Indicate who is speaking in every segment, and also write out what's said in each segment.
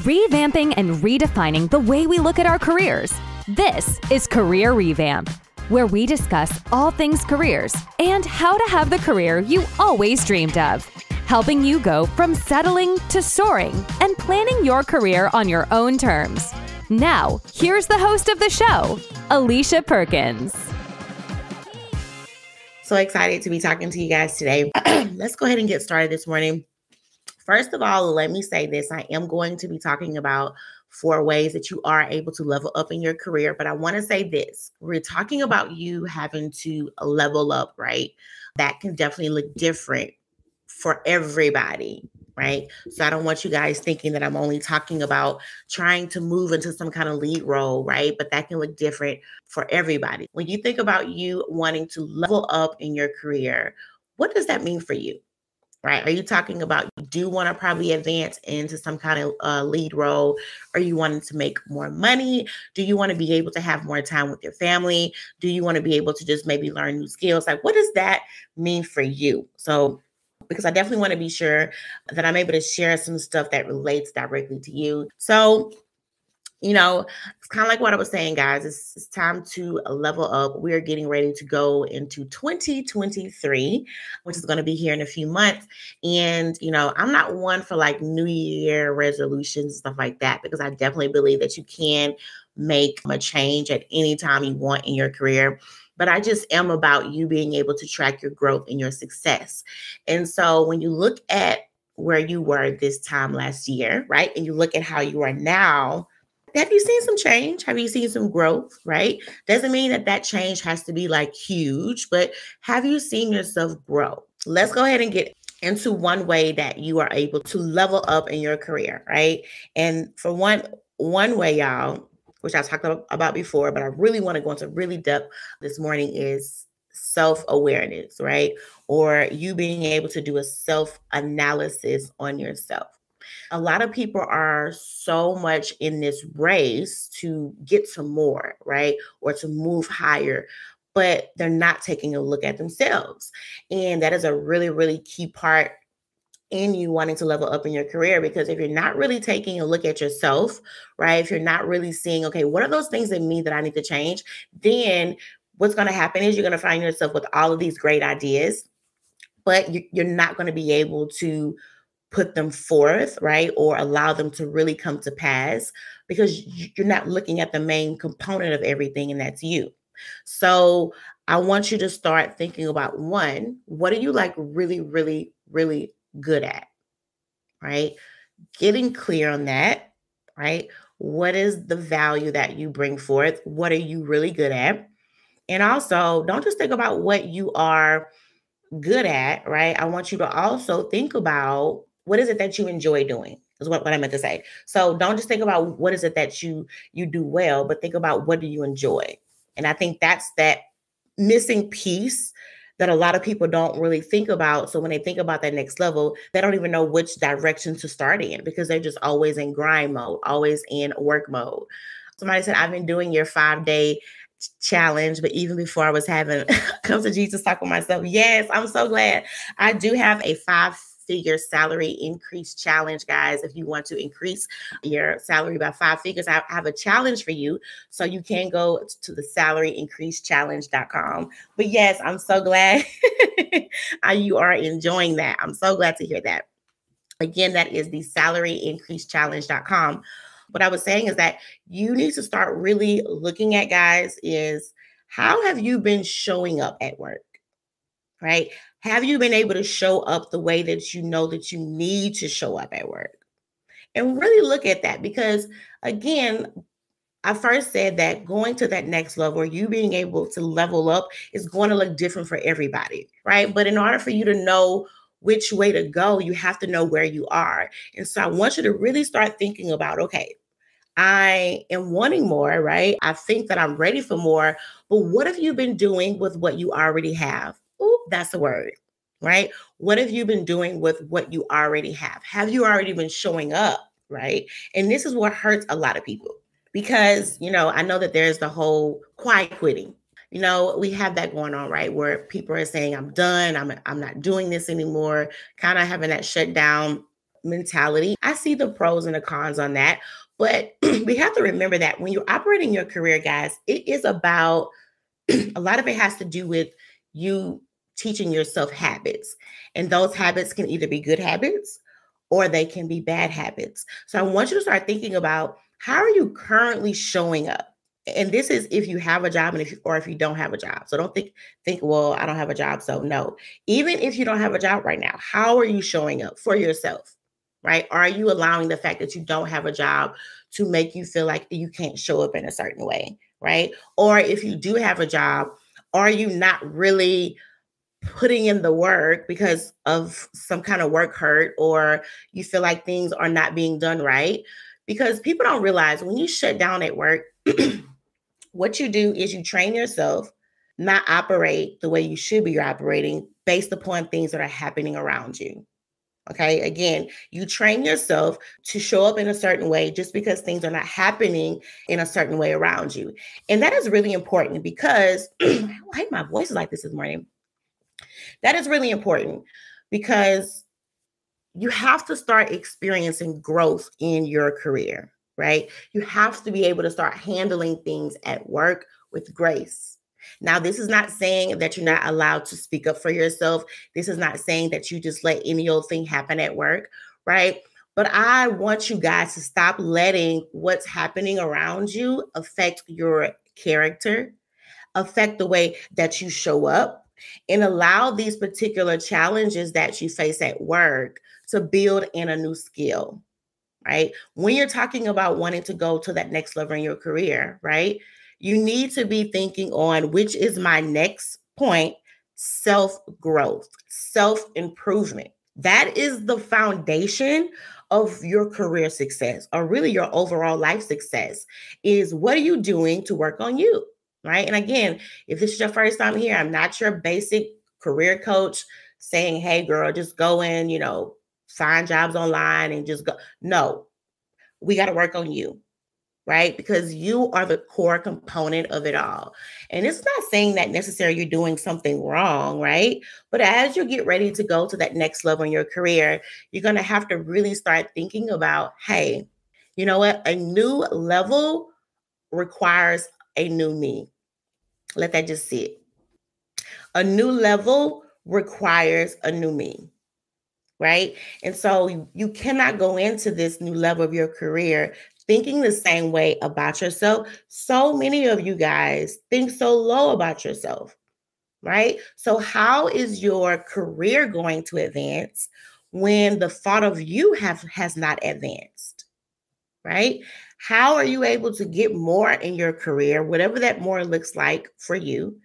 Speaker 1: revamping and redefining the way we look at our careers. This is Career Revamp, where we discuss all things careers and how to have the career you always dreamed of, helping you go from settling to soaring and planning your career on your own terms. Now, here's the host of the show, Alicia Perkins.
Speaker 2: So excited to be talking to you guys today. Let's go ahead and get started this morning. First of all, let me say this I am going to be talking about four ways that you are able to level up in your career. But I want to say this we're talking about you having to level up, right? That can definitely look different for everybody, right? So I don't want you guys thinking that I'm only talking about trying to move into some kind of lead role, right? But that can look different for everybody. When you think about you wanting to level up in your career, what does that mean for you? Right? Are you talking about you do want to probably advance into some kind of uh, lead role? Are you wanting to make more money? Do you want to be able to have more time with your family? Do you want to be able to just maybe learn new skills? Like, what does that mean for you? So, because I definitely want to be sure that I'm able to share some stuff that relates directly to you. So, you know, it's kind of like what I was saying, guys. It's, it's time to level up. We're getting ready to go into 2023, which is going to be here in a few months. And, you know, I'm not one for like New Year resolutions, stuff like that, because I definitely believe that you can make a change at any time you want in your career but I just am about you being able to track your growth and your success. And so when you look at where you were this time last year, right, and you look at how you are now, have you seen some change? Have you seen some growth? Right? Doesn't mean that that change has to be like huge, but have you seen yourself grow? Let's go ahead and get into one way that you are able to level up in your career, right? And for one one way, y'all, which I talked about before, but I really want to go into really depth this morning is self awareness, right? Or you being able to do a self analysis on yourself a lot of people are so much in this race to get to more, right? Or to move higher, but they're not taking a look at themselves. And that is a really, really key part in you wanting to level up in your career because if you're not really taking a look at yourself, right? If you're not really seeing, okay, what are those things in me that I need to change? Then what's going to happen is you're going to find yourself with all of these great ideas, but you're not going to be able to put them forth, right? Or allow them to really come to pass because you're not looking at the main component of everything, and that's you. So I want you to start thinking about one, what are you like really, really, really good at? Right? Getting clear on that, right? What is the value that you bring forth? What are you really good at? And also, don't just think about what you are good at, right? I want you to also think about what is it that you enjoy doing is what, what i meant to say. So don't just think about what is it that you you do well but think about what do you enjoy. And i think that's that missing piece that a lot of people don't really think about. So when they think about that next level they don't even know which direction to start in because they're just always in grind mode always in work mode. Somebody said i've been doing your five day challenge, but even before I was having come to Jesus talk with myself, yes, I'm so glad. I do have a five figure salary increase challenge, guys. If you want to increase your salary by five figures, I have a challenge for you. So you can go to the salaryincreasechallenge.com. But yes, I'm so glad you are enjoying that. I'm so glad to hear that. Again, that is the salaryincreasechallenge.com. What I was saying is that you need to start really looking at, guys, is how have you been showing up at work? Right? Have you been able to show up the way that you know that you need to show up at work? And really look at that because, again, I first said that going to that next level, you being able to level up, is going to look different for everybody, right? But in order for you to know which way to go, you have to know where you are. And so I want you to really start thinking about okay, I am wanting more, right? I think that I'm ready for more, but what have you been doing with what you already have? Ooh, that's a word, right? What have you been doing with what you already have? Have you already been showing up, right? And this is what hurts a lot of people because, you know, I know that there's the whole quiet quitting. You know, we have that going on, right? Where people are saying, I'm done, I'm, I'm not doing this anymore, kind of having that shut down mentality. I see the pros and the cons on that. But we have to remember that when you're operating your career, guys, it is about a lot of it has to do with you teaching yourself habits. And those habits can either be good habits or they can be bad habits. So I want you to start thinking about how are you currently showing up? And this is if you have a job and if or if you don't have a job. So don't think think well, I don't have a job, so no. Even if you don't have a job right now, how are you showing up for yourself? Right? Are you allowing the fact that you don't have a job to make you feel like you can't show up in a certain way, right? Or if you do have a job, are you not really putting in the work because of some kind of work hurt or you feel like things are not being done right? Because people don't realize when you shut down at work, what you do is you train yourself not operate the way you should be operating based upon things that are happening around you. Okay. Again, you train yourself to show up in a certain way just because things are not happening in a certain way around you. And that is really important because why my voice is like this this morning. That is really important because you have to start experiencing growth in your career, right? You have to be able to start handling things at work with grace. Now, this is not saying that you're not allowed to speak up for yourself. This is not saying that you just let any old thing happen at work, right? But I want you guys to stop letting what's happening around you affect your character, affect the way that you show up, and allow these particular challenges that you face at work to build in a new skill, right? When you're talking about wanting to go to that next level in your career, right? you need to be thinking on which is my next point self growth, self improvement. That is the foundation of your career success or really your overall life success is what are you doing to work on you right and again if this is your first time here i'm not your basic career coach saying hey girl just go in you know find jobs online and just go no we got to work on you right? Because you are the core component of it all. And it's not saying that necessarily you're doing something wrong, right? But as you get ready to go to that next level in your career, you're going to have to really start thinking about hey, you know what? A new level requires a new me. Let that just sit. A new level requires a new me right? And so you cannot go into this new level of your career thinking the same way about yourself. So many of you guys think so low about yourself, right? So, how is your career going to advance when the thought of you have has not advanced? Right? How are you able to get more in your career, whatever that more looks like for you,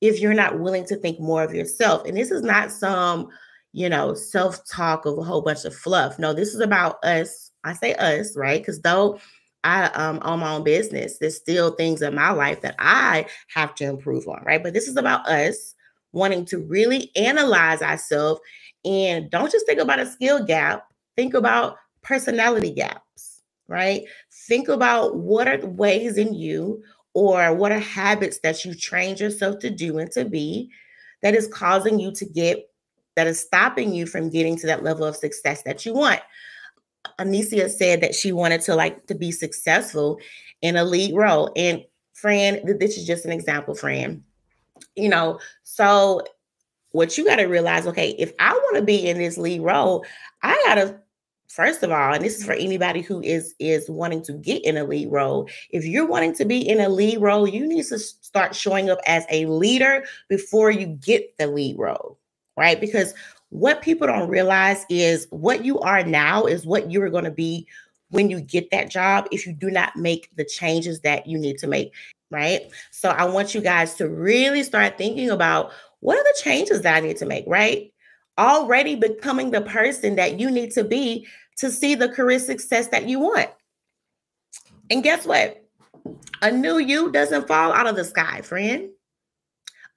Speaker 2: if you're not willing to think more of yourself? And this is not some, you know, self talk of a whole bunch of fluff. No, this is about us I say us, right? Because though I um own my own business, there's still things in my life that I have to improve on, right? But this is about us wanting to really analyze ourselves and don't just think about a skill gap, think about personality gaps, right? Think about what are the ways in you or what are habits that you trained yourself to do and to be that is causing you to get that is stopping you from getting to that level of success that you want. Anicia said that she wanted to like to be successful in a lead role. And friend, this is just an example, friend. You know, so what you got to realize, okay, if I want to be in this lead role, I gotta first of all, and this is for mm-hmm. anybody who is is wanting to get in a lead role. If you're wanting to be in a lead role, you need to start showing up as a leader before you get the lead role, right? Because what people don't realize is what you are now is what you're going to be when you get that job if you do not make the changes that you need to make, right? So I want you guys to really start thinking about what are the changes that I need to make, right? Already becoming the person that you need to be to see the career success that you want. And guess what? A new you doesn't fall out of the sky, friend.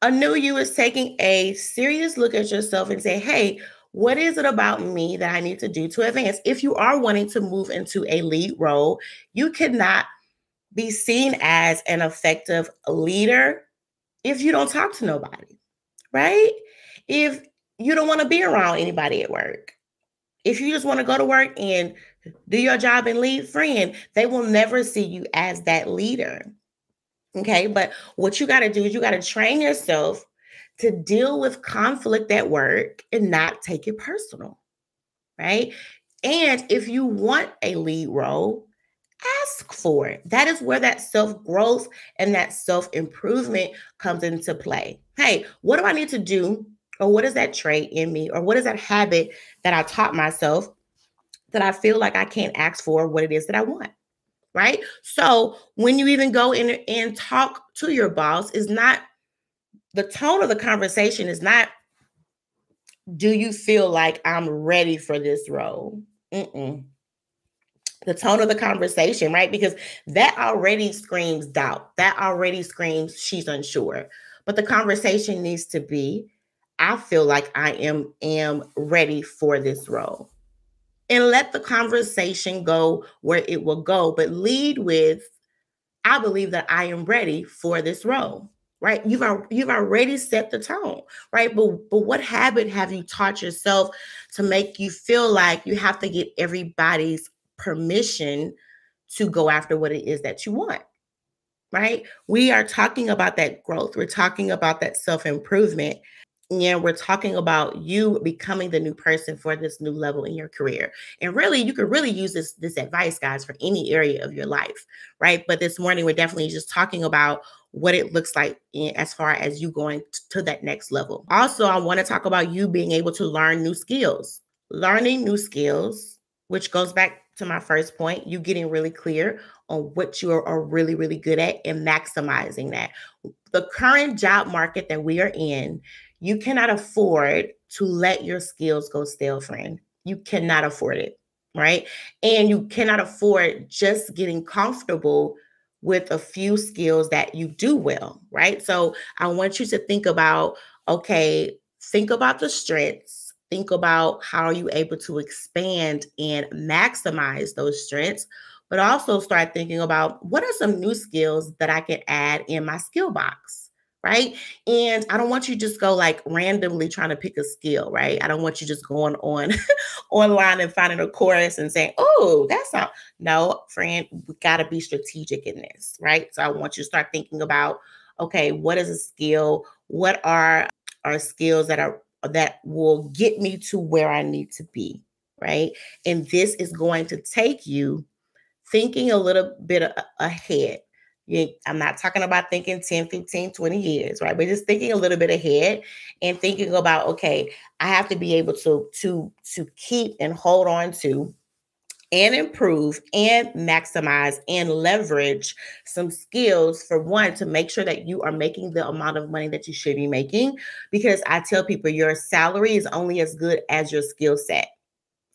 Speaker 2: A new you is taking a serious look at yourself and say, hey, what is it about me that I need to do to advance? If you are wanting to move into a lead role, you cannot be seen as an effective leader if you don't talk to nobody, right? If you don't want to be around anybody at work, If you just want to go to work and do your job and leave, friend, they will never see you as that leader. Okay. But what you got to do is you got to train yourself to deal with conflict at work and not take it personal. Right. And if you want a lead role, ask for it. That is where that self growth and that self improvement comes into play. Hey, what do I need to do? Or what is that trait in me? Or what is that habit that I taught myself that I feel like I can't ask for what it is that I want? Right. So when you even go in and talk to your boss, is not the tone of the conversation is not, do you feel like I'm ready for this role? Mm-mm the tone of the conversation, right? Because that already screams doubt. That already screams she's unsure. But the conversation needs to be, I feel like I am am ready for this role. And let the conversation go where it will go, but lead with I believe that I am ready for this role. Right? You've you've already set the tone, right? But but what habit have you taught yourself to make you feel like you have to get everybody's permission to go after what it is that you want. Right? We are talking about that growth. We're talking about that self And we're talking about you becoming the new person for this new level in your career. And really, you could really use this, this advice, guys, for any area of your life, right? But this morning, we're definitely just talking about what it looks like in, as far as you going to that next level. Also, I want to talk about you being able to learn new skills. Learning new skills, which goes back to my first point, you getting really clear on what you are, really, really good at and maximizing that. The current job market that we are in, you cannot afford to let your skills go stale, friend. You cannot afford it, right? And you cannot afford just getting comfortable with a few skills that you do well, right? So I want you to think about okay, think about the strengths think about how are you able to expand and maximize those strengths but also start thinking about what are some new skills that i can add in my skill box right and i don't want you just go like randomly trying to pick a skill right i don't want you just going on online and finding a course and saying oh that's not no friend we got to be strategic in this right so i want you to start thinking about okay what is a skill what are are skills that are that will get me to where I need to be, right? And this is going to take you thinking a little bit ahead. I'm not talking about thinking 10, 15, 20 years, right? But just thinking a little bit ahead and thinking about, okay, I have to be able to to to keep and hold on to and improve and maximize and leverage some skills for one to make sure that you are making the amount of money that you should be making. Because i tell people your salary is only as good as your skill set.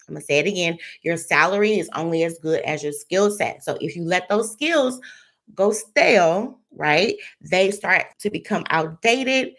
Speaker 2: I'm going to say it again your salary is only as good as your skill set. So if you let those skills go stale right they start to become outdated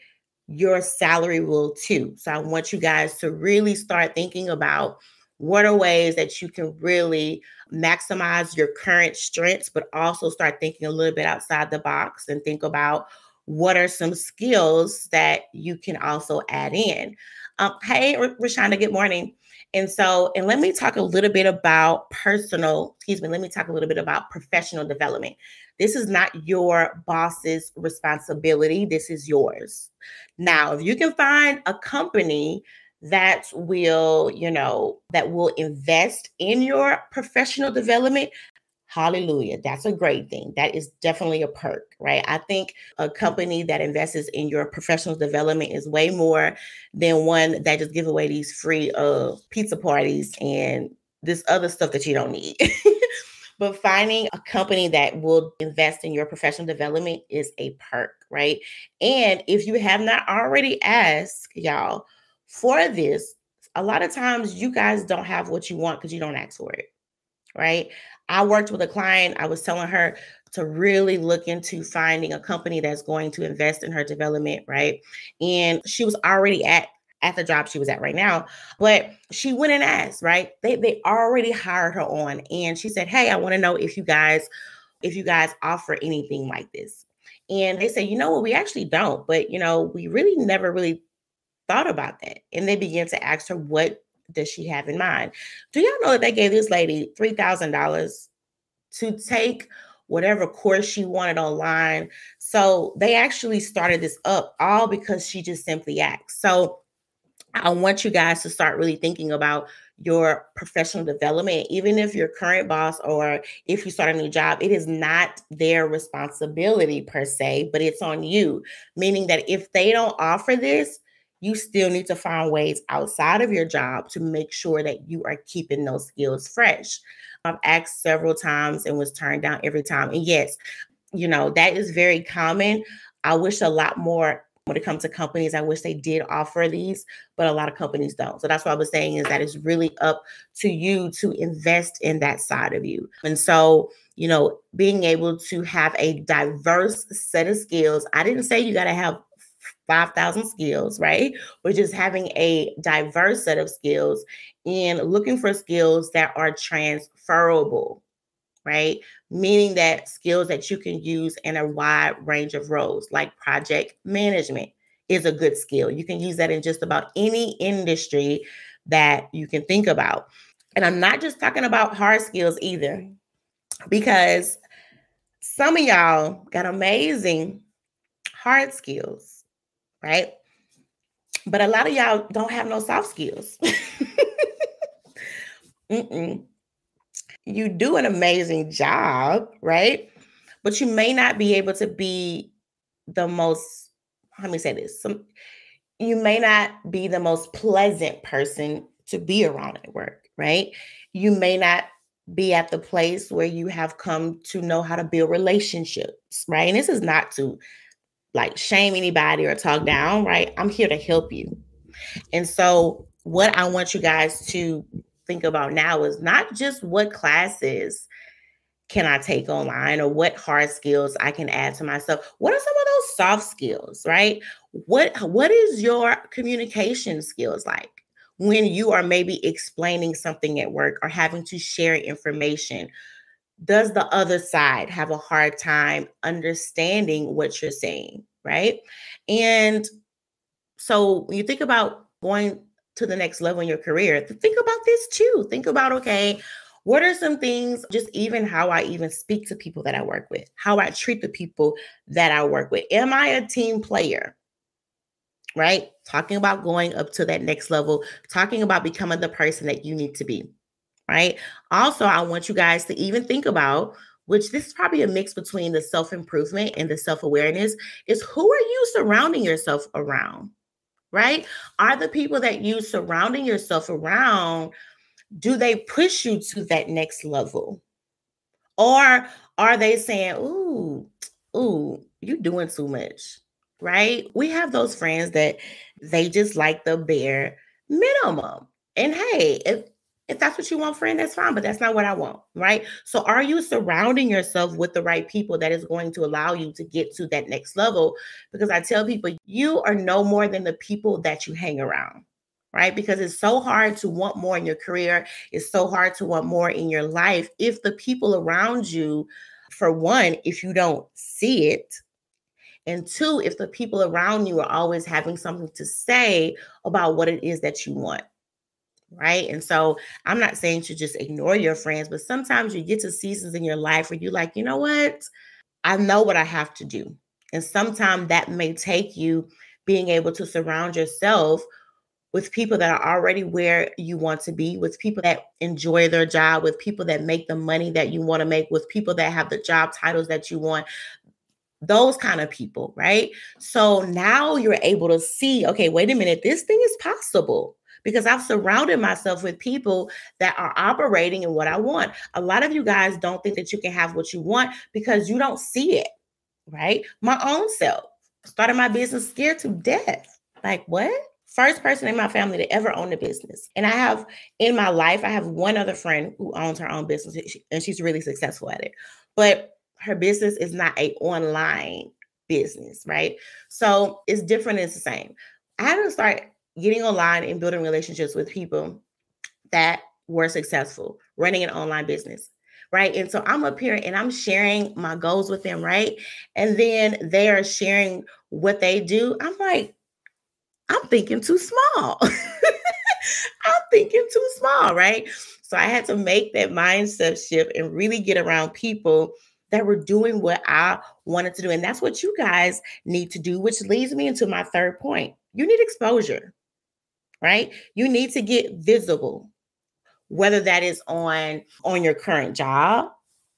Speaker 2: your salary will too so i want you guys to really start thinking about what are ways that you can really maximize your current strengths, but also start thinking a little bit outside the box and think about what are some skills that you can also add in. Um, hey, Rashonda, good morning. And so, and let me talk a little bit about personal, excuse me, let me talk a little bit about professional development. This is not your boss's responsibility, this is yours. Now, if you can find a company that will, you know, that will invest in your professional development, hallelujah. That's a great thing. That is definitely a perk, right? I think a company that invests in your professional development is way more than one that just give away these free uh pizza parties and this other stuff that you don't need. but finding a company that will invest in your professional development is a perk, right? And if you have not already asked, y'all, for this, a lot of times you guys don't have what you want because you don't ask for it, right? I worked with a client, I was telling her to really look into finding a company that's going to invest in her development, right? And she was already at at the job she was at right now, but she went and asked, right? They they already hired her on and she said, "Hey, I want to know if you guys if you guys offer anything like this." And they said, "You know what? We actually don't, but you know, we really never really thought about that. And they began to ask her what does she have in mind? Do y'all know that they gave this lady $3,000 to take whatever course she wanted online? So they actually started this up all because she just simply asked. So I want you guys to start really thinking about your professional development, even if your current boss or if you start a new job, it is not their responsibility per se, but it's on you. Meaning that if they don't offer this, you still need to find ways outside of your job to make sure that you are keeping those skills fresh. I've asked several times and was turned down every time. And yes, you know, that is very common. I wish a lot more when it comes to companies. I wish they did offer these, but a lot of companies don't. So that's what I was saying is that it's really up to you to invest in that side of you. And so, you know, being able to have a diverse set of skills. I didn't say you got to have 5,000 skills, right? But just having a diverse set of skills and looking for skills that are transferable right? Meaning that skills that you can use in a wide range of roles, like project management is a good skill. You can use that in just about any industry that you can think about. And I'm not just talking about hard skills either, because some of y'all got amazing hard skills, right? But a lot of y'all don't have no soft skills. You do an amazing job, right? But you may not be able to be the most, let me say this, some, you may not be the most pleasant person to be around at work, right? You may not be at the place where you have come to know how to build relationships, right? And this is not to like shame anybody or talk down, right? I'm here to help you. And so, what I want you guys to think about now is not just what classes can I take online or what hard skills I can add to myself. What are some of those soft skills, right? What what is your communication skills like when you are maybe explaining something at work or having to share information? Does the other side have a hard time understanding what you're saying, right? And so when you think about going to the next level in your career, think about this too. Think about, okay, what are some things, just even how I even speak to people that I work with, how I treat the people that I work with? Am I a team player? Right? Talking about going up to that next level, talking about becoming the person that you need to be. Right? Also, I want you guys to even think about which this is probably a mix between the self improvement and the self awareness, is who are you surrounding yourself around? right? Are the people that you surrounding yourself around, do they push you to that next level? Or are they saying, ooh, ooh, you're doing too much, right? We have those friends that they just like the bare minimum. And hey, if if that's what you want, friend, that's fine, but that's not what I want, right? So, are you surrounding yourself with the right people that is going to allow you to get to that next level? Because I tell people, you are no more than the people that you hang around, right? Because it's so hard to want more in your career, it's so hard to want more in your life if the people around you, for one, if you don't see it, and two, if the people around you are always having something to say about what it is that you want right? And so I'm not saying to just ignore your friends, but sometimes you get to seasons in your life where you're like, you know what? I know what I have to do. And sometimes that may take you being able to surround yourself with people that are already where you want to be, with people that enjoy their job, with people that make the money that you want to make, with people that have the job titles that you want, those kind of people, right? So now you're able to see, okay, wait a minute, this thing is possible because I've surrounded myself with people that are operating in what I want. A lot of you guys don't think that you can have what you want because you don't see it, right? My own self started my business scared to death. Like, what? First person in my family to ever own a business. And I have in my life, I have one other friend who owns her own business and she's really successful at it. But her business is not a online business, right? So it's different, it's the same. I had to start getting online and building relationships with people that were successful running an online business right and so i'm up here and i'm sharing my goals with them right and then they are sharing what they do i'm like i'm thinking too small i'm thinking too small, right? So I had to make that mindset shift and really get around people that were doing what I wanted to do. And that's what you guys need to do, which leads me into my third point. You need exposure, right? You need to get visible, whether that is on on your current job,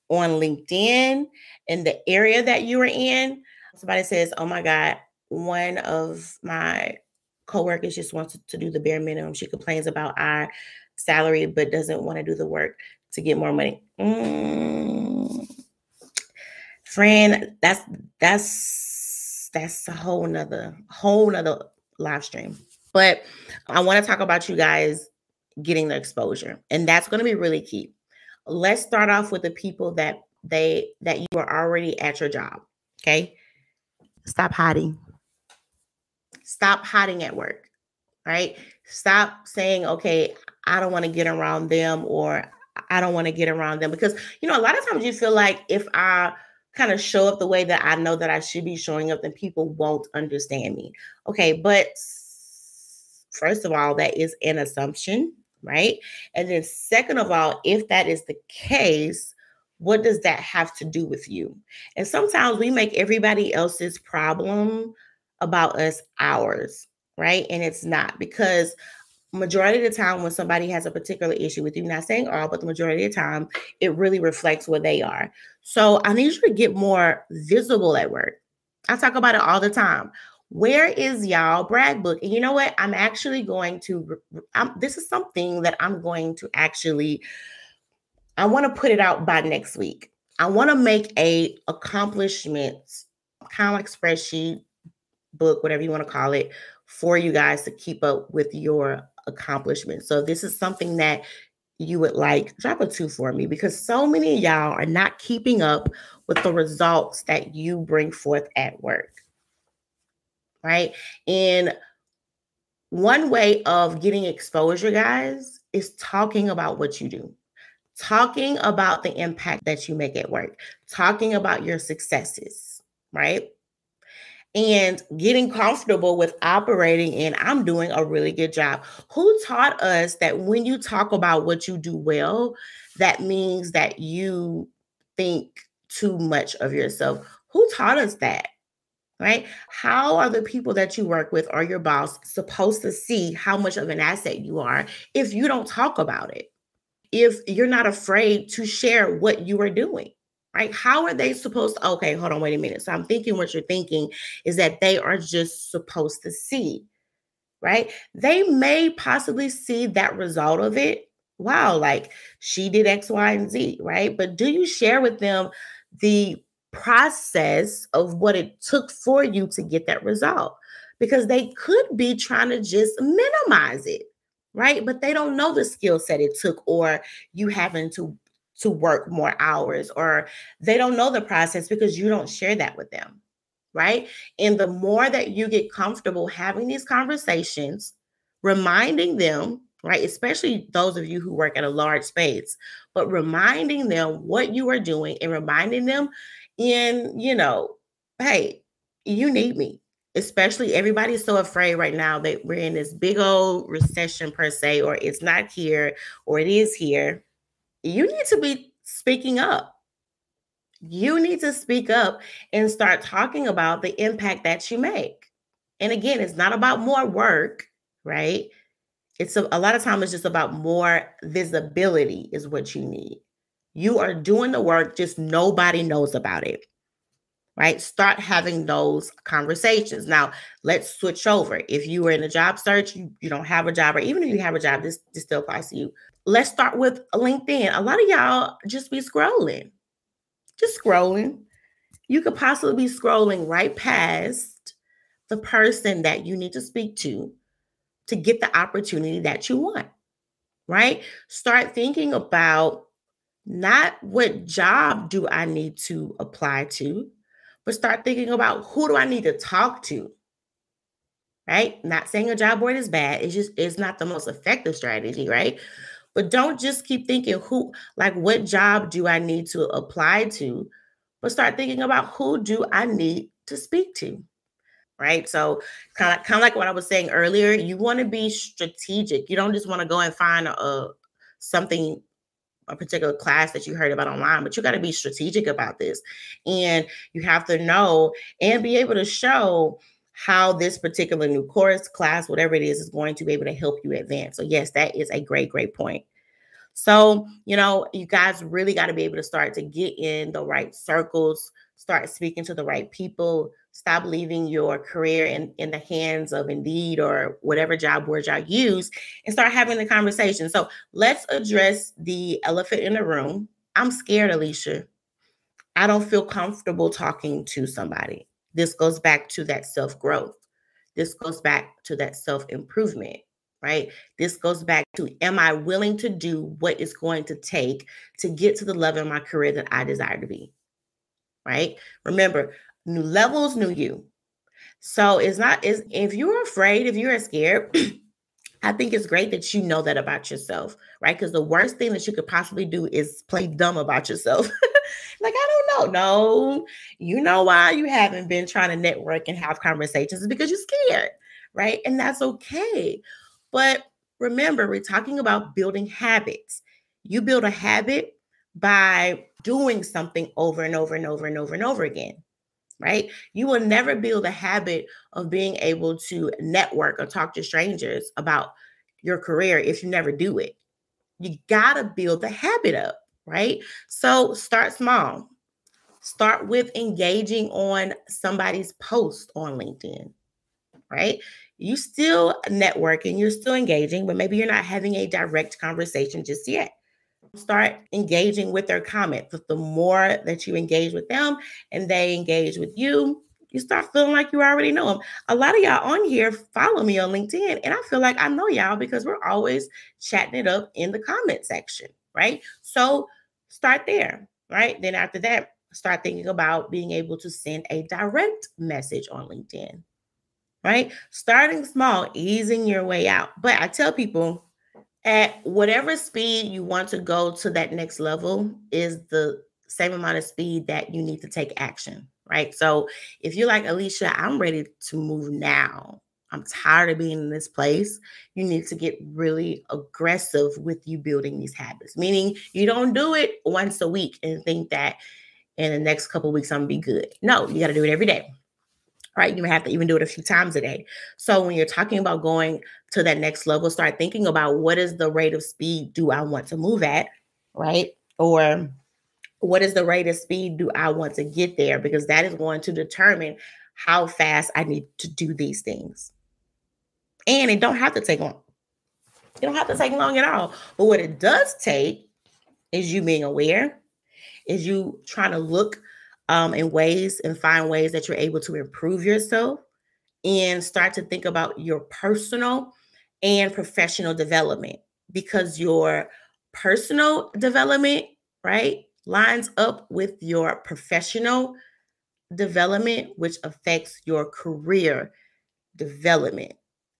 Speaker 2: on LinkedIn, in the area that you are in. Somebody says, "Oh my God, one of my coworkers just wants to do the bare minimum. She complains about our salary, but doesn't want to do the work to get more money." Mm. Friend, that's that's that's a whole nother whole nother live stream. But I want to talk about you guys getting the exposure, and that's going to be really key. Let's start off with the people that they that you are already at your job. Okay. Stop hiding. Stop hiding at work. Right? Stop saying, okay, I don't want to get around them or I don't want to get around them because you know a lot of times you feel like if I kind of show up the way that I know that I should be showing up, then people won't understand me. Okay, but first of all, that is an assumption, right? And then second of all, if that is the case, what does that have to do with you? And sometimes we make everybody else's problem about us ours, right? And it's not because majority of the time when somebody has a particular issue with you, not saying all, but the majority of the time, it really reflects where they are. So I need you to get more visible at work. I talk about it all the time. Where is y'all brag book? And you know what? I'm actually going to, I'm, this is something that I'm going to actually I want to put it out by next week. I want to make a accomplishments like spreadsheet book, whatever you want to call it, for you guys to keep up with your accomplishments. So this is something that you would like, drop a two for me because so many y'all are not keeping up with the results that you bring forth at work. Right. And one way of getting exposure, guys, is talking about what you do talking about the impact that you make at work, talking about your successes, right? And getting comfortable with operating in, I'm doing a really good job. Who taught us that when you talk about what you do well, that means that you think too much of yourself? Who taught us that? Right? How are the people that you work with or your boss supposed to see how much of an asset you are if you don't talk about it? if you're not afraid to share what you are doing? Right? How are they supposed to? Okay, hold on, wait a minute. So I'm thinking what you're thinking is that they are just supposed to see, right? They may possibly see that result of it. Wow, like she did X, Y, and Z, right? But do you share with them the process of what it took for you to get that result? Because they could be trying to just minimize it right? But they don't know the skill set it took, or you having to to work more hours, or they don't know the process because you don't share that with them, right? And the more that you get comfortable having these conversations, reminding them, right, especially those of you who work at a large space, but reminding them what you are doing and reminding them in, you know, hey, you need me especially everybody's so afraid right now that we're in this big old recession per se, or it's not here, or it is here. You need to be speaking up. You need to speak up and start talking about the impact that you make. And again, it's not about more work, right? It's a, a lot of times it's just about more visibility, is what you need. You are doing the work, just nobody knows about it right? Start having those conversations. Now, let's switch over. If you are in a job search, you, you don't have a job, or even if you have a job, this, this still applies to you. Let's start with LinkedIn. A lot of y'all just be scrolling, just scrolling. You could possibly be scrolling right past the person that you need to speak to to get the opportunity that you want, right? Start thinking about not what job do I need to apply to, but start thinking about who do I need to talk to? Right? Not saying a job board is bad. It's just it's not the most effective strategy, right? But don't just keep thinking who like what job do I need to apply to, but start thinking about who do I need to speak to? right? So kind of kind of like what I was saying earlier, you want to be strategic. You don't just want to go and find a something a particular class that you heard about online, but you got to be strategic about this. And you have to know and be able to show how this particular new course, class, whatever it is, is going to be able to help you advance. So, yes, that is a great, great point. So, you know, you guys really got to be able to start to get in the right circles, start speaking to the right people, stop leaving your career in, in the hands of Indeed or whatever job board y'all use and start having the conversation. So let's address the elephant in the room. I'm scared, Alicia. I don't feel comfortable talking to somebody. This goes back to that self growth. This goes back to that self improvement, right? This goes back to am I willing to do what it's going to take to get to the level in my career that I desire to be? Right? Remember, new levels, new you. So it's not is if you're afraid, if you're scared, I think it's great that you know that about yourself, right? Because the worst thing that you could possibly do is play dumb about yourself. like, I don't know. No, you know why you haven't been trying to network and have conversations is because you're scared, right? And that's okay. But remember, we're talking about building habits. You build a habit by doing something over and over and over and over and over again right? You will never build a habit of being able to network or talk to strangers about your career if you never do it. You got to build the habit up, right? So start small. Start with engaging on somebody's post on LinkedIn, right? You still networking, you're still engaging, but maybe you're not having a direct conversation just yet start engaging with their comments. The more that you engage with them and they engage with you, you start feeling like you already know them. A lot of y'all on here follow me on LinkedIn, and I feel like I know y'all because we're always chatting it up in the comment section, right? So start there, right? Then after that, start thinking about being able to send a direct message on LinkedIn, right? Starting small, easing your way out. But I tell people, at whatever speed you want to go to that next level is the same amount of speed that you need to take action, right? So if you're like, Alicia, I'm ready to move now. I'm tired of being in this place. You need to get really aggressive with you building these habits, meaning you don't do it once a week and think that in the next couple weeks I'm gonna be good. No, you got to do it every day right? You may have to even do it a few times a day. So when you're talking about going to that next level, start thinking about what is the rate of speed do I want to move at, right? Or what is the rate of speed do I want to get there? Because that is going to determine how fast I need to do these things. And it don't have to take long. It don't have to take long at all. But what it does take is you being aware, is you trying to look um, in ways and find ways that you're able to improve yourself and start to think about your personal and professional development because your personal development, right, lines up with your professional development, which affects your career development.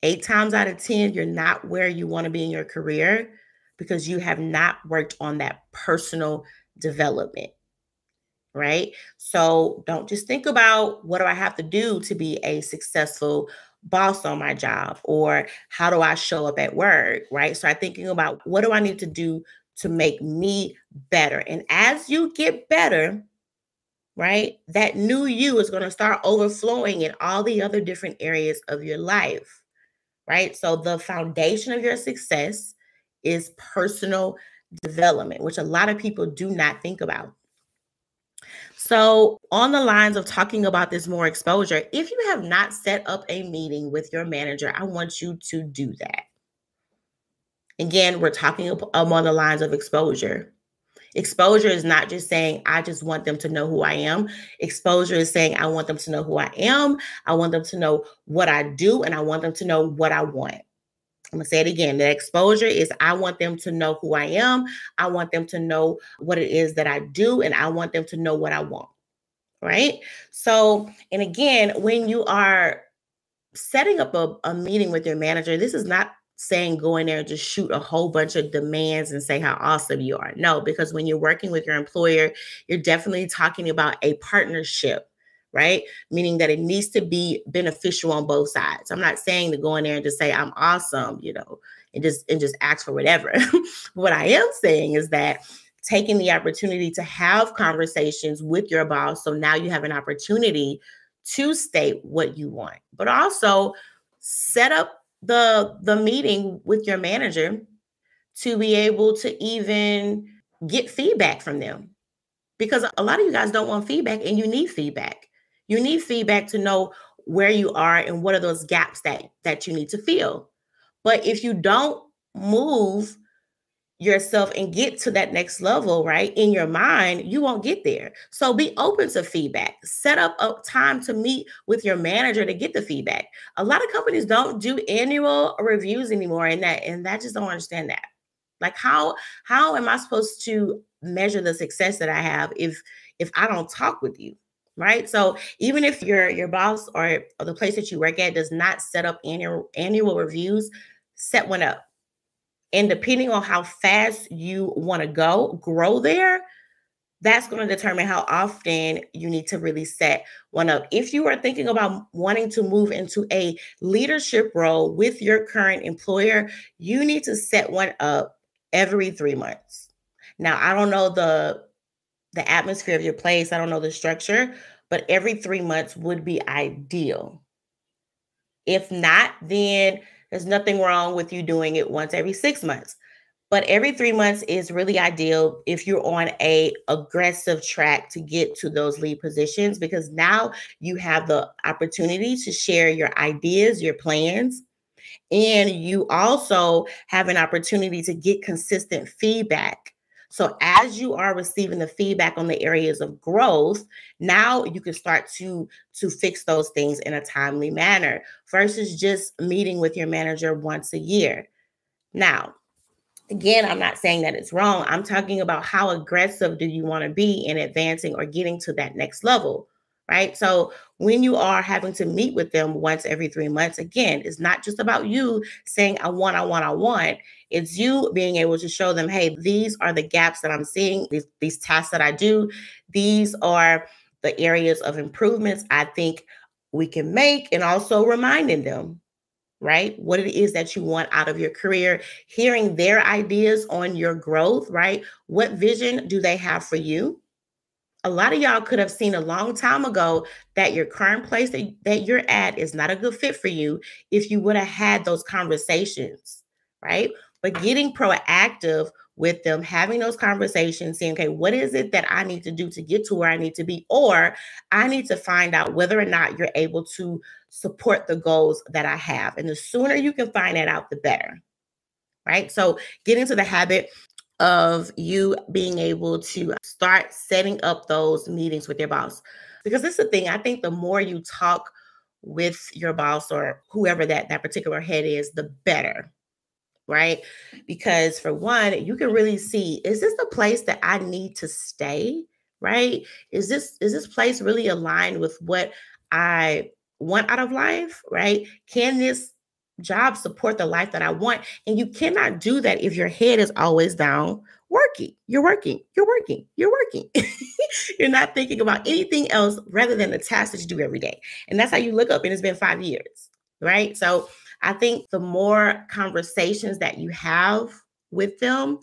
Speaker 2: Eight times out of 10, you're not where you want to be in your career because you have not worked on that personal development right? So don't just think about what do I have to do to be a successful boss on my job or how do I show up at work, right? Start thinking about what do I need to do to make me better. And as you get better, right, that new you is going to start overflowing in all the other different areas of your life, right? So the foundation of your success is personal development, which a lot of people do not think about. So, on the lines of talking about this more exposure, if you have not set up a meeting with your manager, I want you to do that. Again, we're talking um, on the lines of exposure. Exposure is not just saying, I just want them to know who I am. Exposure is saying, I want them to know who I am. I want them to know what I do, and I want them to know what I want. I'm gonna say it again. The exposure is I want them to know who I am. I want them to know what it is that I do, and I want them to know what I want. Right. So, and again, when you are setting up a, a meeting with your manager, this is not saying go in there and just shoot a whole bunch of demands and say how awesome you are. No, because when you're working with your employer, you're definitely talking about a partnership right? Meaning that it needs to be beneficial on both sides. I'm not saying to go in there and just say I'm awesome, you know, and just and just ask for whatever. what I am saying is that taking the opportunity to have conversations with your boss so now you have an opportunity to state what you want, but also set up the the meeting with your manager to be able to even get feedback from them because a lot of you guys don't want feedback and you need feedback you need feedback to know where you are and what are those gaps that that you need to fill but if you don't move yourself and get to that next level, right? In your mind, you won't get there. So be open to feedback. Set up a time to meet with your manager to get the feedback. A lot of companies don't do annual reviews anymore and that and that just don't understand that. Like how how am I supposed to measure the success that I have if if I don't talk with you? Right. So even if your your boss or, or the place that you work at does not set up annual annual reviews, set one up and depending on how fast you want to go, grow there, that's going to determine how often you need to really set one up. If you are thinking about wanting to move into a leadership role with your current employer, you need to set one up every 3 months. Now, I don't know the the atmosphere of your place, I don't know the structure, but every 3 months would be ideal. If not, then there's nothing wrong with you doing it once every six months. But every three months is really ideal if you're on a aggressive track to get to those lead positions because now you have the opportunity to share your ideas, your plans, and you also have an opportunity to get consistent feedback so as you are receiving the feedback on the areas of growth, now you can start to to fix those things in a timely manner versus just meeting with your manager once a year. Now, again, I'm not saying that it's wrong. I'm talking about how aggressive do you want to be in advancing or getting to that next level right? So when you are having to meet with them once every three months, again, it's not just about you saying, I want, I want, I want. It's you being able to show them, hey, these are the gaps that I'm seeing, these, these tasks that I do. These are the areas of improvements I think we can make, and also reminding them, right? What it is that you want out of your career, hearing their ideas on your growth, right? What vision do they have for you? A lot of y'all could have seen a long time ago that your current place that, that you're at is not a good fit for you if you would have had those conversations, right? But getting proactive with them, having those conversations, saying, okay, what is it that I need to do to get to where I need to be? Or I need to find out whether or not you're able to support the goals that I have. And the sooner you can find that out, the better. Right. So get into the habit of you being able to start setting up those meetings with your boss. Because this is the thing, I think the more you talk with your boss or whoever that that particular head is, the better. Right? Because for one, you can really see is this the place that I need to stay? Right? Is this is this place really aligned with what I want out of life? Right? Can this job support the life that I want. And you cannot do that if your head is always down working. You're working, you're working, you're working. you're not thinking about anything else rather than the tasks that you do every day. And that's how you look up, and it's been five years, right? So I think the more conversations that you have with them,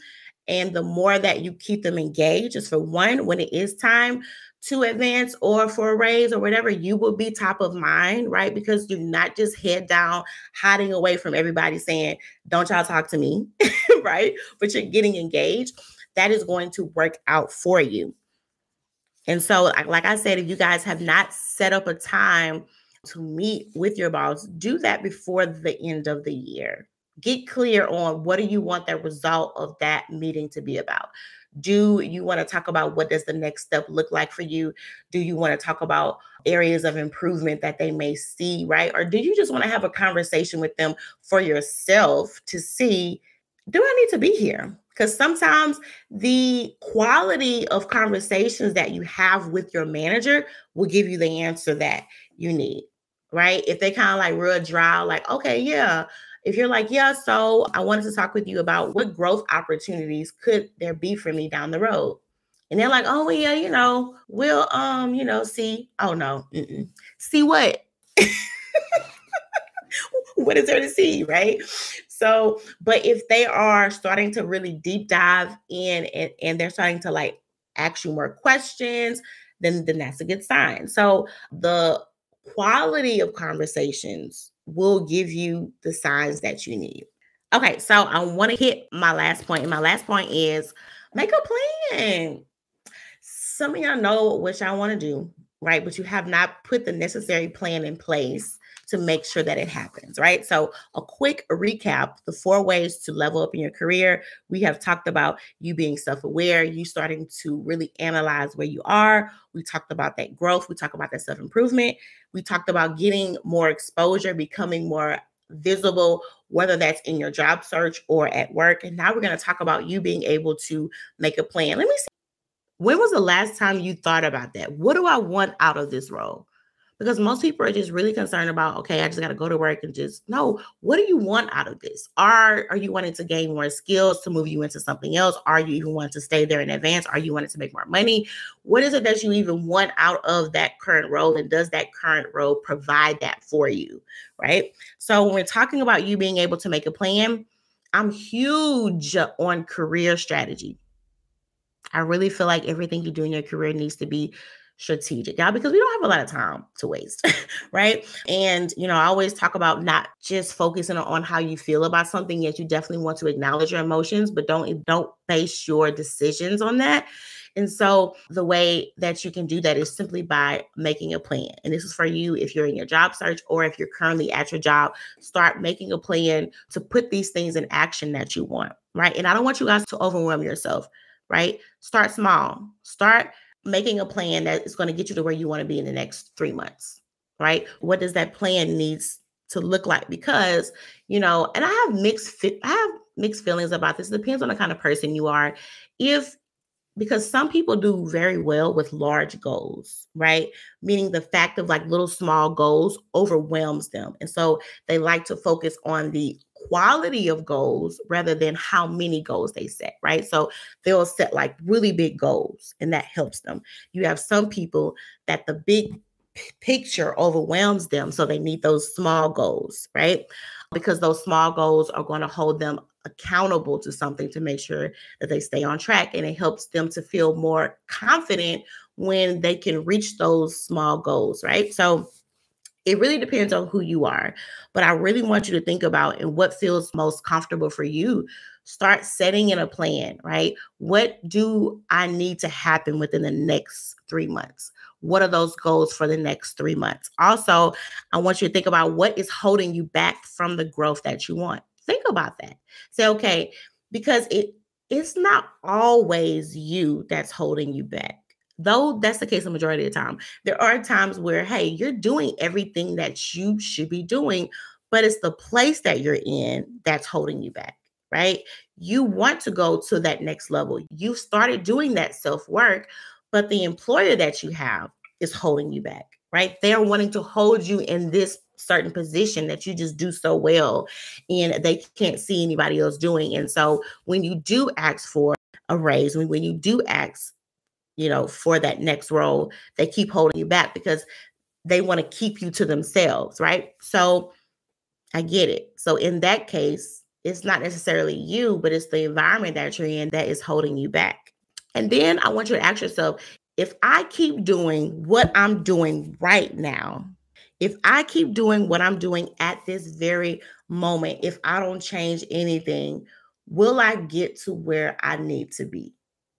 Speaker 2: and the more that you keep them engaged, is for one, when it is time to advance or for a raise or whatever, you will be top of mind, right? Because you're not just head down, hiding away from everybody saying, Don't y'all talk to me, right? But you're getting engaged. That is going to work out for you. And so, like I said, if you guys have not set up a time to meet with your boss, do that before the end of the year. Get clear on what do you want the result of that meeting to be about do you want to talk about what does the next step look like for you? Do you want to talk about areas of improvement that they may see right? Or do you just want to have a conversation with them for yourself to see do i need to be here? Because sometimes the quality of conversations that you have with your manager will give you the answer that you need right? If they kind of like real dry like okay yeah if you're like, yeah, so I wanted to talk with you about what growth opportunities could there be for me down the road. And they're like, oh, well, yeah, you know, we'll, um, you know, see. Oh, no. Mm-mm. See what? what is there to see, right? So, but if they are starting to really deep dive in and, and they're starting to like ask you more questions, then, then that's a good sign. So the quality of conversations will give you the signs that you need. Okay, so I want to hit my last point, and my last point is make a plan. Some of y'all know what y'all want to do, right? But you have not put the necessary plan in place to make sure that it happens, right? So, a quick recap the four ways to level up in your career. We have talked about you being self aware, you starting to really analyze where you are. We talked about that growth, we talked about that self improvement. We talked about getting more exposure, becoming more visible, whether that's in your job search or at work. And now we're going to talk about you being able to make a plan. Let me see. When was the last time you thought about that? What do I want out of this role? Because most people are just really concerned about okay i just got to go to work and just no what do you want out of this? Are are you wanting to gain more skills to move you into something else? Are you even wanting to stay there in advance? Are you wanting to make more money? What is it that you even want out of that current role and does that current role provide that for you right? So when we're talking about you being able to make a plan i'm huge on career strategy. I really feel like everything you do in your career needs to be strategic, y'all, because we don't have a lot of time to waste, right? And, you know, I always talk about not just focusing on how you feel about something, yet you definitely want to acknowledge your emotions, but don't don't base your decisions on that. And so the way that you can do that is simply by making a plan. And this is for you if you're in your job search or if you're currently at your job, start making a plan to put these things in action that you want, right? And I don't want you guys to overwhelm yourself, right? Start small. Start making a plan that is going to get you to where you want to be in the next three months, right? What does that plan needs to look like? Because, you know, and I have mixed, fi- I have mixed feelings about this. It depends on the kind of person you are. If because some people do very well with large goals, right? Meaning the fact of like little small goals overwhelms them. And so they like to focus on the quality of goals rather than how many goals they set, right? So they'll set like really big goals and that helps them. You have some people that the big picture overwhelms them. So they need those small goals, right? Because those small goals are going to hold them accountable to something to make sure that they stay on track. And it helps them to feel more confident when they can reach those small goals, right? So it really depends on who you are. But I really want you to think about and what feels most comfortable for you. Start setting in a plan, right? What do I need to happen within the next three months? What are those goals for the next three months? Also, I want you to think about what is holding you back from the growth that you want. Think about that. Say, okay, because it it's not always you that's holding you back though that's the case the majority of the time there are times where hey you're doing everything that you should be doing but it's the place that you're in that's holding you back right? You want to go to that next level. You've started doing that self work but the employer that you have is holding you back right? They're wanting to hold you in this certain position that you just do so well and they can't see anybody else doing. And so when you do ask for a raise when, when you do ask you know, for that next role, they keep holding you back because they want to keep you to themselves, right? So I get it. So in that case, it's not necessarily you, but it's the environment that you're in that is holding you back. And then I want you to ask yourself if I keep doing what I'm doing right now, if I keep doing what I'm doing at this very moment, if I don't change anything, will I get to where I need to be?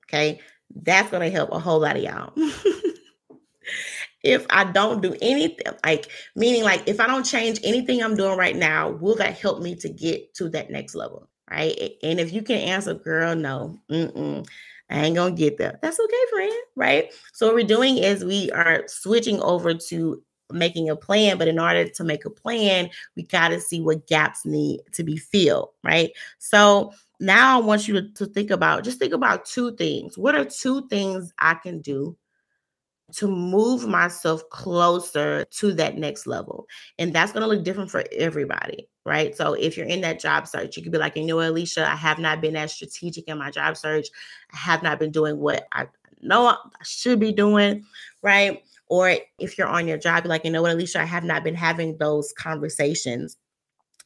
Speaker 2: Okay. That's going to help a whole lot of y'all. if I don't do anything, like meaning like if I don't change anything I'm doing right now, will that help me to get to that next level? Right. And if you can answer, girl, no, mm-mm, I ain't gonna get there. That's okay, friend. Right. So what we're doing is we are switching over to making a plan, but in order to make a plan, we got to see what gaps need to be filled. Right. So now I want you to, to think about just think about two things. What are two things I can do to move myself closer to that next level? And that's going to look different for everybody, right? So if you're in that job search, you could be like, you know, Alicia, I have not been as strategic in my job search. I have not been doing what I know I should be doing, right? Or if you're on your job, like, you know what, Alicia, I have not been having those conversations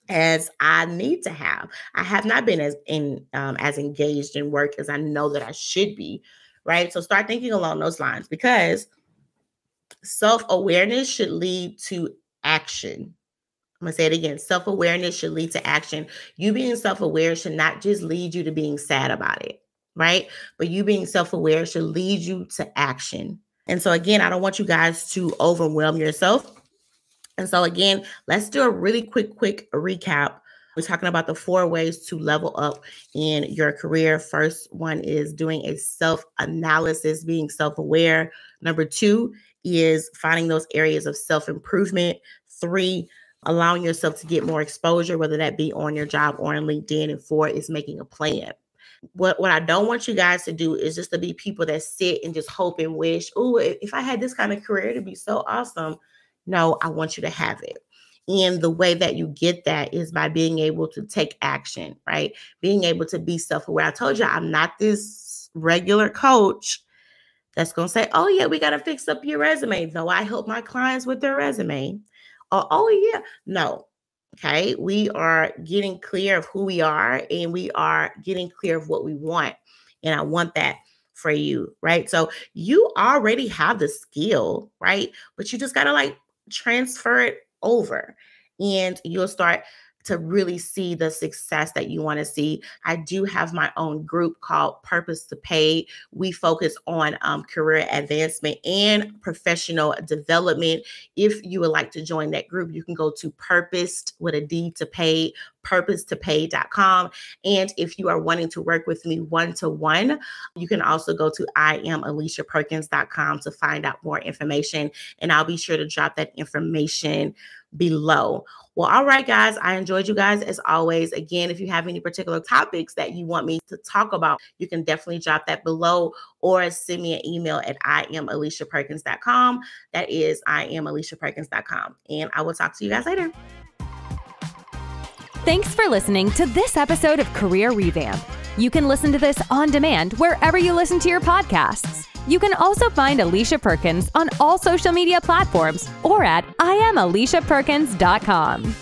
Speaker 2: as I need to have. I have not been as in um, as engaged in work as I know that I should be, right? So start thinking along those lines because self-awareness should lead to action. I'm gonna say it again. Self awareness should lead to action. You being self aware should not just lead you to being sad about it, right? But you being self aware should lead you to action. And so, again, I don't want you guys to overwhelm yourself. And so, again, let's do a really quick, quick recap. We're talking about the four ways to level up in your career. First one is doing a self analysis, being self aware. Number two is finding those areas of self improvement. Three, allowing yourself to get more exposure, whether that be on your job or on LinkedIn. And four is making a plan. What what I don't want you guys to do is just to be people that sit and just hope and wish, oh, if I had this kind of career, it'd be so awesome. No, I want you to have it. And the way that you get that is by being able to take action, right? Being able to be self aware. I told you I'm not this regular coach that's going to say, oh, yeah, we got to fix up your resume. Though I help my clients with their resume. Oh, oh, yeah. No, Okay. We are getting clear of who we are and we are getting clear of what we want. And I want that for you. Right. So you already have the skill, right? But you just got to like transfer it over and you'll start to really see the success that you want to see. I do have my own group called Purpose to Pay. We focus on um, career advancement and professional development. If you would like to join that group, you can go to purposed with a D to pay purposetopay.com. And if you are wanting to work with me one to one, you can also go to IamAliciaPerkins.com to find out more information. And I'll be sure to drop that information below. Well, all right, guys, I enjoyed you guys as always. Again, if you have any particular topics that you want me to talk about, you can definitely drop that below or send me an email at IamAliciaPerkins.com. That is IamAliciaPerkins.com. And I will talk to you guys later.
Speaker 1: Thanks for listening to this episode of Career Revamp. You can listen to this on demand wherever you listen to your podcasts. You can also find Alicia Perkins on all social media platforms or at IamAliciaPerkins.com.